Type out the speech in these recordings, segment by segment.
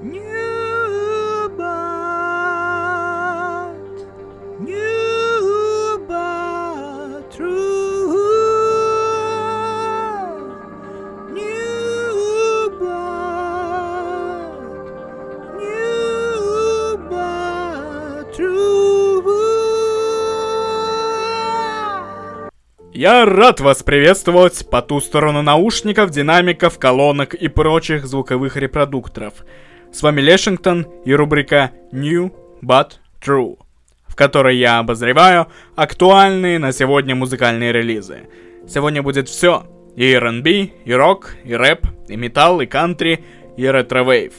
Я рад вас приветствовать по ту сторону наушников, динамиков, колонок и прочих звуковых репродукторов. С вами Лешингтон и рубрика New But True, в которой я обозреваю актуальные на сегодня музыкальные релизы. Сегодня будет все. И R&B, и рок, и рэп, и металл, и кантри, и ретро-вейв.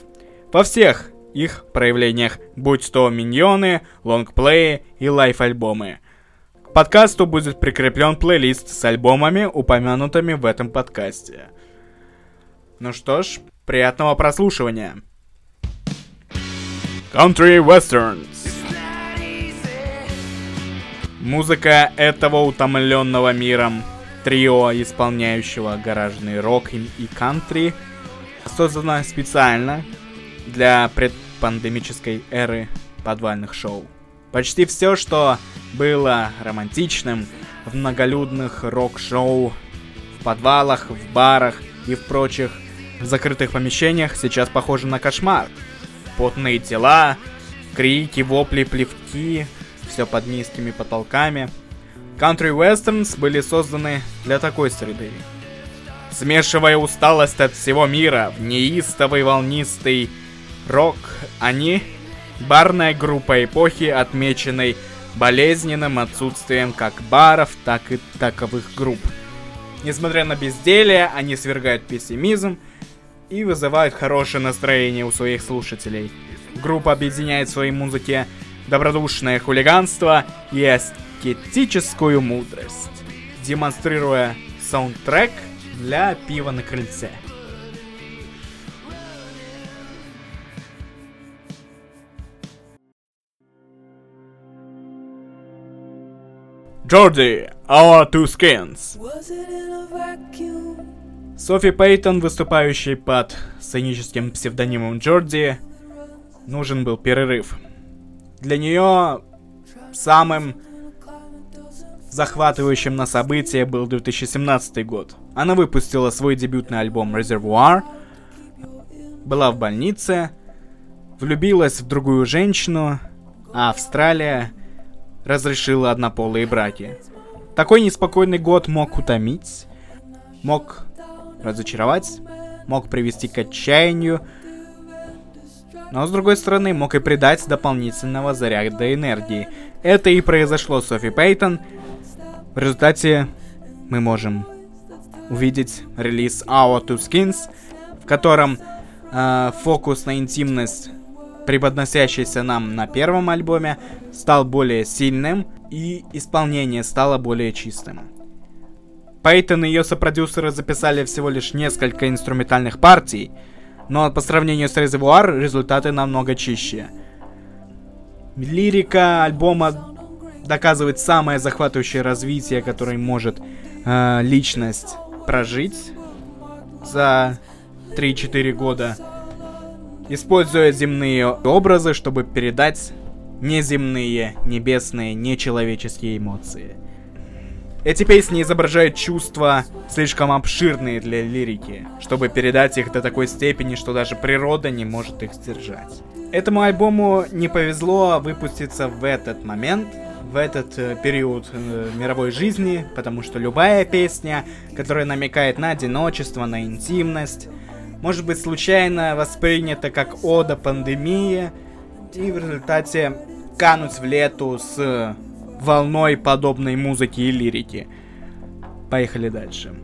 Во всех их проявлениях, будь то миньоны, лонгплеи и live-альбомы. К подкасту будет прикреплен плейлист с альбомами, упомянутыми в этом подкасте. Ну что ж, приятного прослушивания. Country Westerns. Музыка этого утомленного миром трио, исполняющего гаражный рок и кантри, создана специально для предпандемической эры подвальных шоу. Почти все, что было романтичным в многолюдных рок-шоу, в подвалах, в барах и в прочих закрытых помещениях, сейчас похоже на кошмар. Потные тела, крики, вопли, плевки, все под низкими потолками. Country Westerns были созданы для такой среды. Смешивая усталость от всего мира в неистовый волнистый рок, они барная группа эпохи, отмеченной болезненным отсутствием как баров, так и таковых групп. Несмотря на безделие, они свергают пессимизм и вызывают хорошее настроение у своих слушателей. Группа объединяет в своей музыке добродушное хулиганство и аскетическую мудрость, демонстрируя саундтрек для пива на крыльце. Джорди, Our Two Skins. Was it in a vacuum? Софи Пейтон, выступающей под сценическим псевдонимом Джорди, нужен был перерыв. Для нее самым захватывающим на событие был 2017 год. Она выпустила свой дебютный альбом Reservoir, была в больнице, влюбилась в другую женщину, а Австралия разрешила однополые браки. Такой неспокойный год мог утомить, мог разочаровать, мог привести к отчаянию, но с другой стороны мог и придать дополнительного заряда энергии. Это и произошло с Софи Пейтон. В результате мы можем увидеть релиз Our Two Skins, в котором э, фокус на интимность, преподносящийся нам на первом альбоме, стал более сильным, и исполнение стало более чистым. Пейтон и ее сопродюсеры записали всего лишь несколько инструментальных партий, но по сравнению с Reservoir результаты намного чище. Лирика альбома доказывает самое захватывающее развитие, которое может э, личность прожить за 3-4 года, используя земные образы, чтобы передать неземные, небесные, нечеловеческие эмоции. Эти песни изображают чувства слишком обширные для лирики, чтобы передать их до такой степени, что даже природа не может их сдержать. Этому альбому не повезло выпуститься в этот момент, в этот э, период э, мировой жизни, потому что любая песня, которая намекает на одиночество, на интимность, может быть случайно воспринята как ода пандемии и в результате кануть в лету с волной подобной музыки и лирики. Поехали дальше.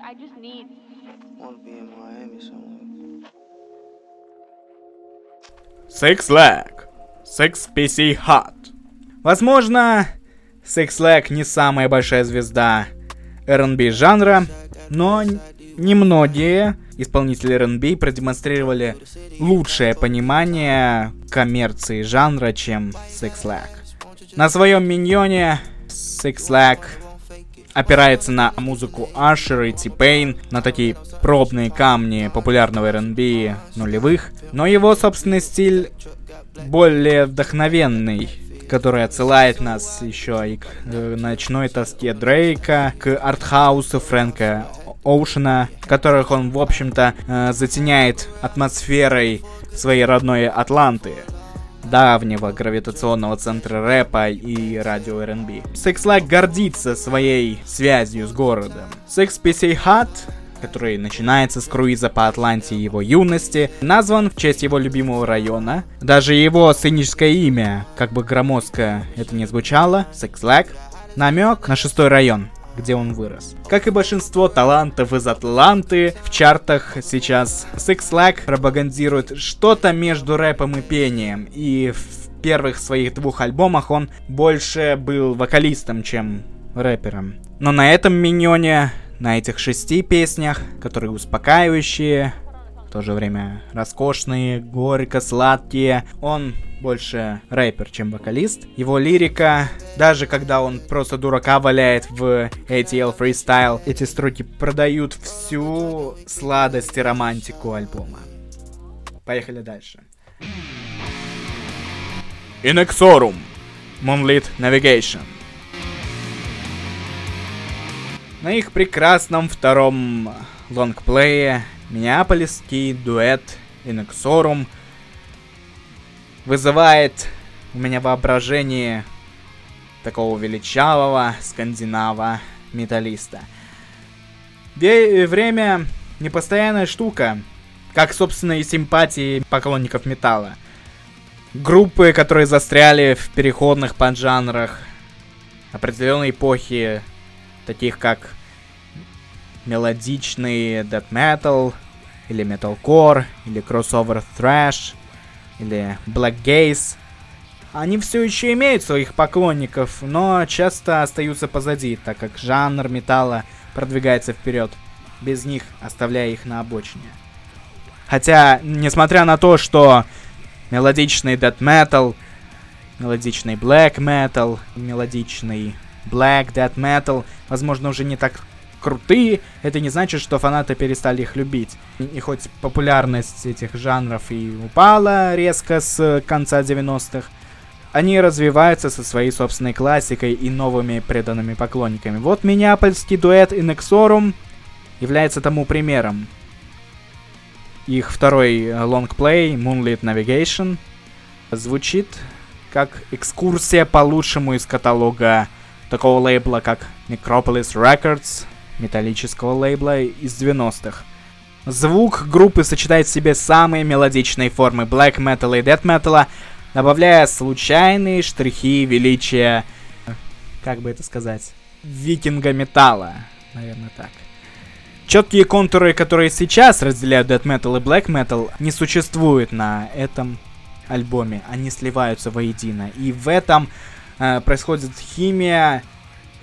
I just need. PC Hot. Возможно, Six Lag не самая большая звезда R&B жанра, но немногие исполнители R&B продемонстрировали лучшее понимание коммерции жанра, чем Six Lag. На своем миньоне Six Flag опирается на музыку Usher и T-Pain, на такие пробные камни популярного R&B нулевых, но его собственный стиль более вдохновенный, который отсылает нас еще и к э, ночной тоске Дрейка, к артхаусу Фрэнка Оушена, которых он, в общем-то, э, затеняет атмосферой своей родной Атланты давнего гравитационного центра рэпа и радио R&B. Six Flag гордится своей связью с городом. Six PC Hut который начинается с круиза по Атланте его юности, назван в честь его любимого района. Даже его сценическое имя, как бы громоздко это не звучало, Six Flag, намек на шестой район где он вырос. Как и большинство талантов из Атланты, в чартах сейчас Six Flag пропагандирует что-то между рэпом и пением, и в первых своих двух альбомах он больше был вокалистом, чем рэпером. Но на этом миньоне, на этих шести песнях, которые успокаивающие, в то же время роскошные, горько сладкие. Он больше рэпер, чем вокалист. Его лирика, даже когда он просто дурака валяет в ATL Freestyle, эти строки продают всю сладость и романтику альбома. Поехали дальше. Inexorum. Moonlit Navigation. На их прекрасном втором лонгплее Миннеаполисский дуэт Inexorum вызывает у меня воображение такого величавого скандинава металлиста. Ве- время непостоянная штука, как, собственно, и симпатии поклонников металла. Группы, которые застряли в переходных поджанрах определенной эпохи, таких как мелодичный death metal, или metalcore, или crossover thrash, или black gaze. Они все еще имеют своих поклонников, но часто остаются позади, так как жанр металла продвигается вперед, без них оставляя их на обочине. Хотя, несмотря на то, что мелодичный death metal, мелодичный black metal, мелодичный black death metal, возможно, уже не так крутые, это не значит, что фанаты перестали их любить. И хоть популярность этих жанров и упала резко с конца 90-х, они развиваются со своей собственной классикой и новыми преданными поклонниками. Вот минneapольский дуэт Inexorum является тому примером. Их второй лонгплей Moonlit Navigation звучит как экскурсия по лучшему из каталога такого лейбла, как Necropolis Records, металлического лейбла из 90-х. Звук группы сочетает в себе самые мелодичные формы black metal и death metal, добавляя случайные штрихи величия, как бы это сказать, викинга металла, наверное так. Четкие контуры, которые сейчас разделяют death metal и black metal, не существуют на этом альбоме. Они сливаются воедино. И в этом э, происходит химия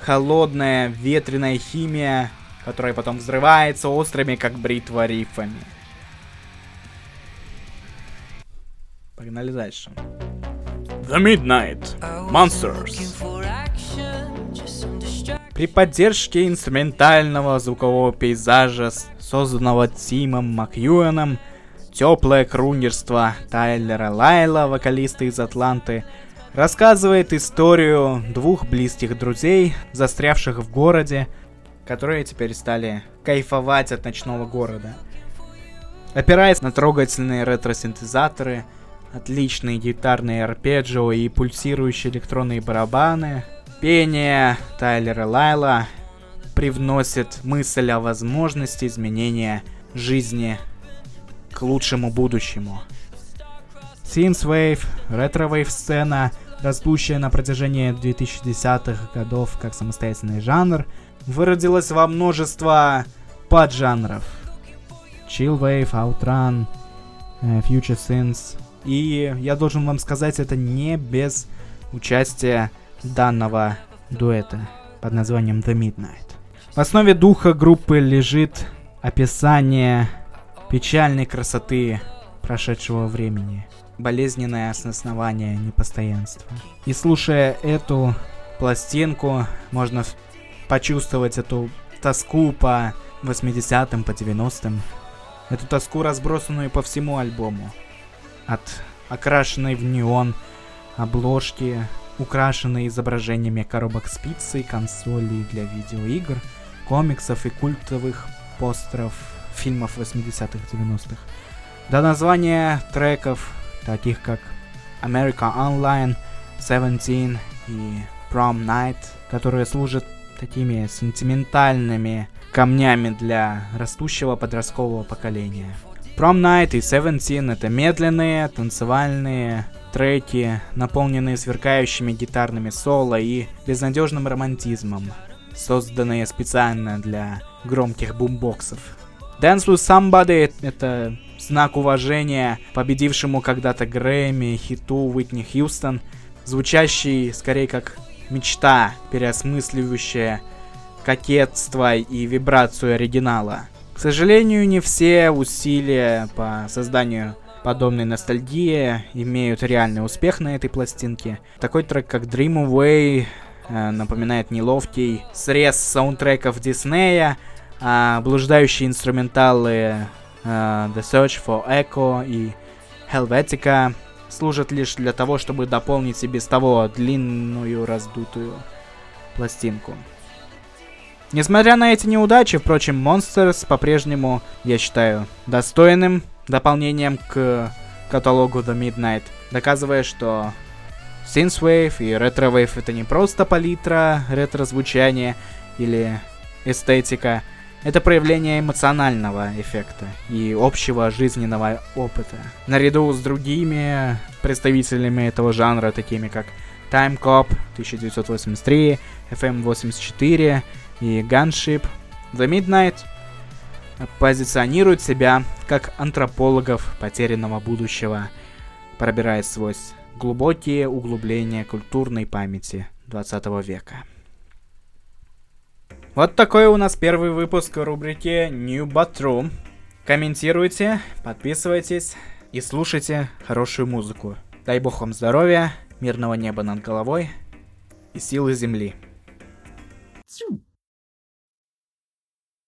холодная, ветреная химия, которая потом взрывается острыми, как бритва, рифами. Погнали дальше. The Midnight Monsters. При поддержке инструментального звукового пейзажа, созданного Тимом Макьюэном, теплое крунерство Тайлера Лайла, вокалиста из Атланты, рассказывает историю двух близких друзей, застрявших в городе, которые теперь стали кайфовать от ночного города. Опираясь на трогательные ретро-синтезаторы, отличные гитарные арпеджио и пульсирующие электронные барабаны, пение Тайлера Лайла привносит мысль о возможности изменения жизни к лучшему будущему. Synthwave, ретро-вейв сцена, растущая на протяжении 2010-х годов как самостоятельный жанр, выродилась во множество поджанров. Chillwave, Outrun, э, Future Synths. И я должен вам сказать, это не без участия данного дуэта под названием The Midnight. В основе духа группы лежит описание печальной красоты прошедшего времени, болезненное основание непостоянства. И слушая эту пластинку, можно почувствовать эту тоску по 80-м, по 90-м. Эту тоску, разбросанную по всему альбому. От окрашенной в неон обложки, украшенной изображениями коробок с пиццей, консолей для видеоигр, комиксов и культовых постеров фильмов 80-х, 90-х. До названия треков, таких как America Online, Seventeen и Prom Night, которые служат такими сентиментальными камнями для растущего подросткового поколения. Prom Night и Seventeen это медленные, танцевальные треки, наполненные сверкающими гитарными соло и безнадежным романтизмом, созданные специально для громких бумбоксов. Dance with Somebody — это знак уважения победившему когда-то Грэмми хиту Уитни Хьюстон, звучащий скорее как мечта, переосмысливающая кокетство и вибрацию оригинала. К сожалению, не все усилия по созданию подобной ностальгии имеют реальный успех на этой пластинке. Такой трек, как Dream Away, э, напоминает неловкий срез саундтреков Диснея, а блуждающие инструменталы э, The Search for Echo и Helvetica служат лишь для того, чтобы дополнить и без того длинную раздутую пластинку. Несмотря на эти неудачи, впрочем, Monsters по-прежнему, я считаю, достойным дополнением к каталогу The Midnight, доказывая, что Synthwave и Retrowave это не просто палитра, ретро-звучание или эстетика, это проявление эмоционального эффекта и общего жизненного опыта. Наряду с другими представителями этого жанра, такими как Time Cop 1983, FM 84 и Gunship, The Midnight позиционирует себя как антропологов потерянного будущего, пробираясь сквозь глубокие углубления культурной памяти 20 века. Вот такой у нас первый выпуск рубрики New True. Комментируйте, подписывайтесь и слушайте хорошую музыку. Дай бог вам здоровья, мирного неба над головой и силы земли. Tchau.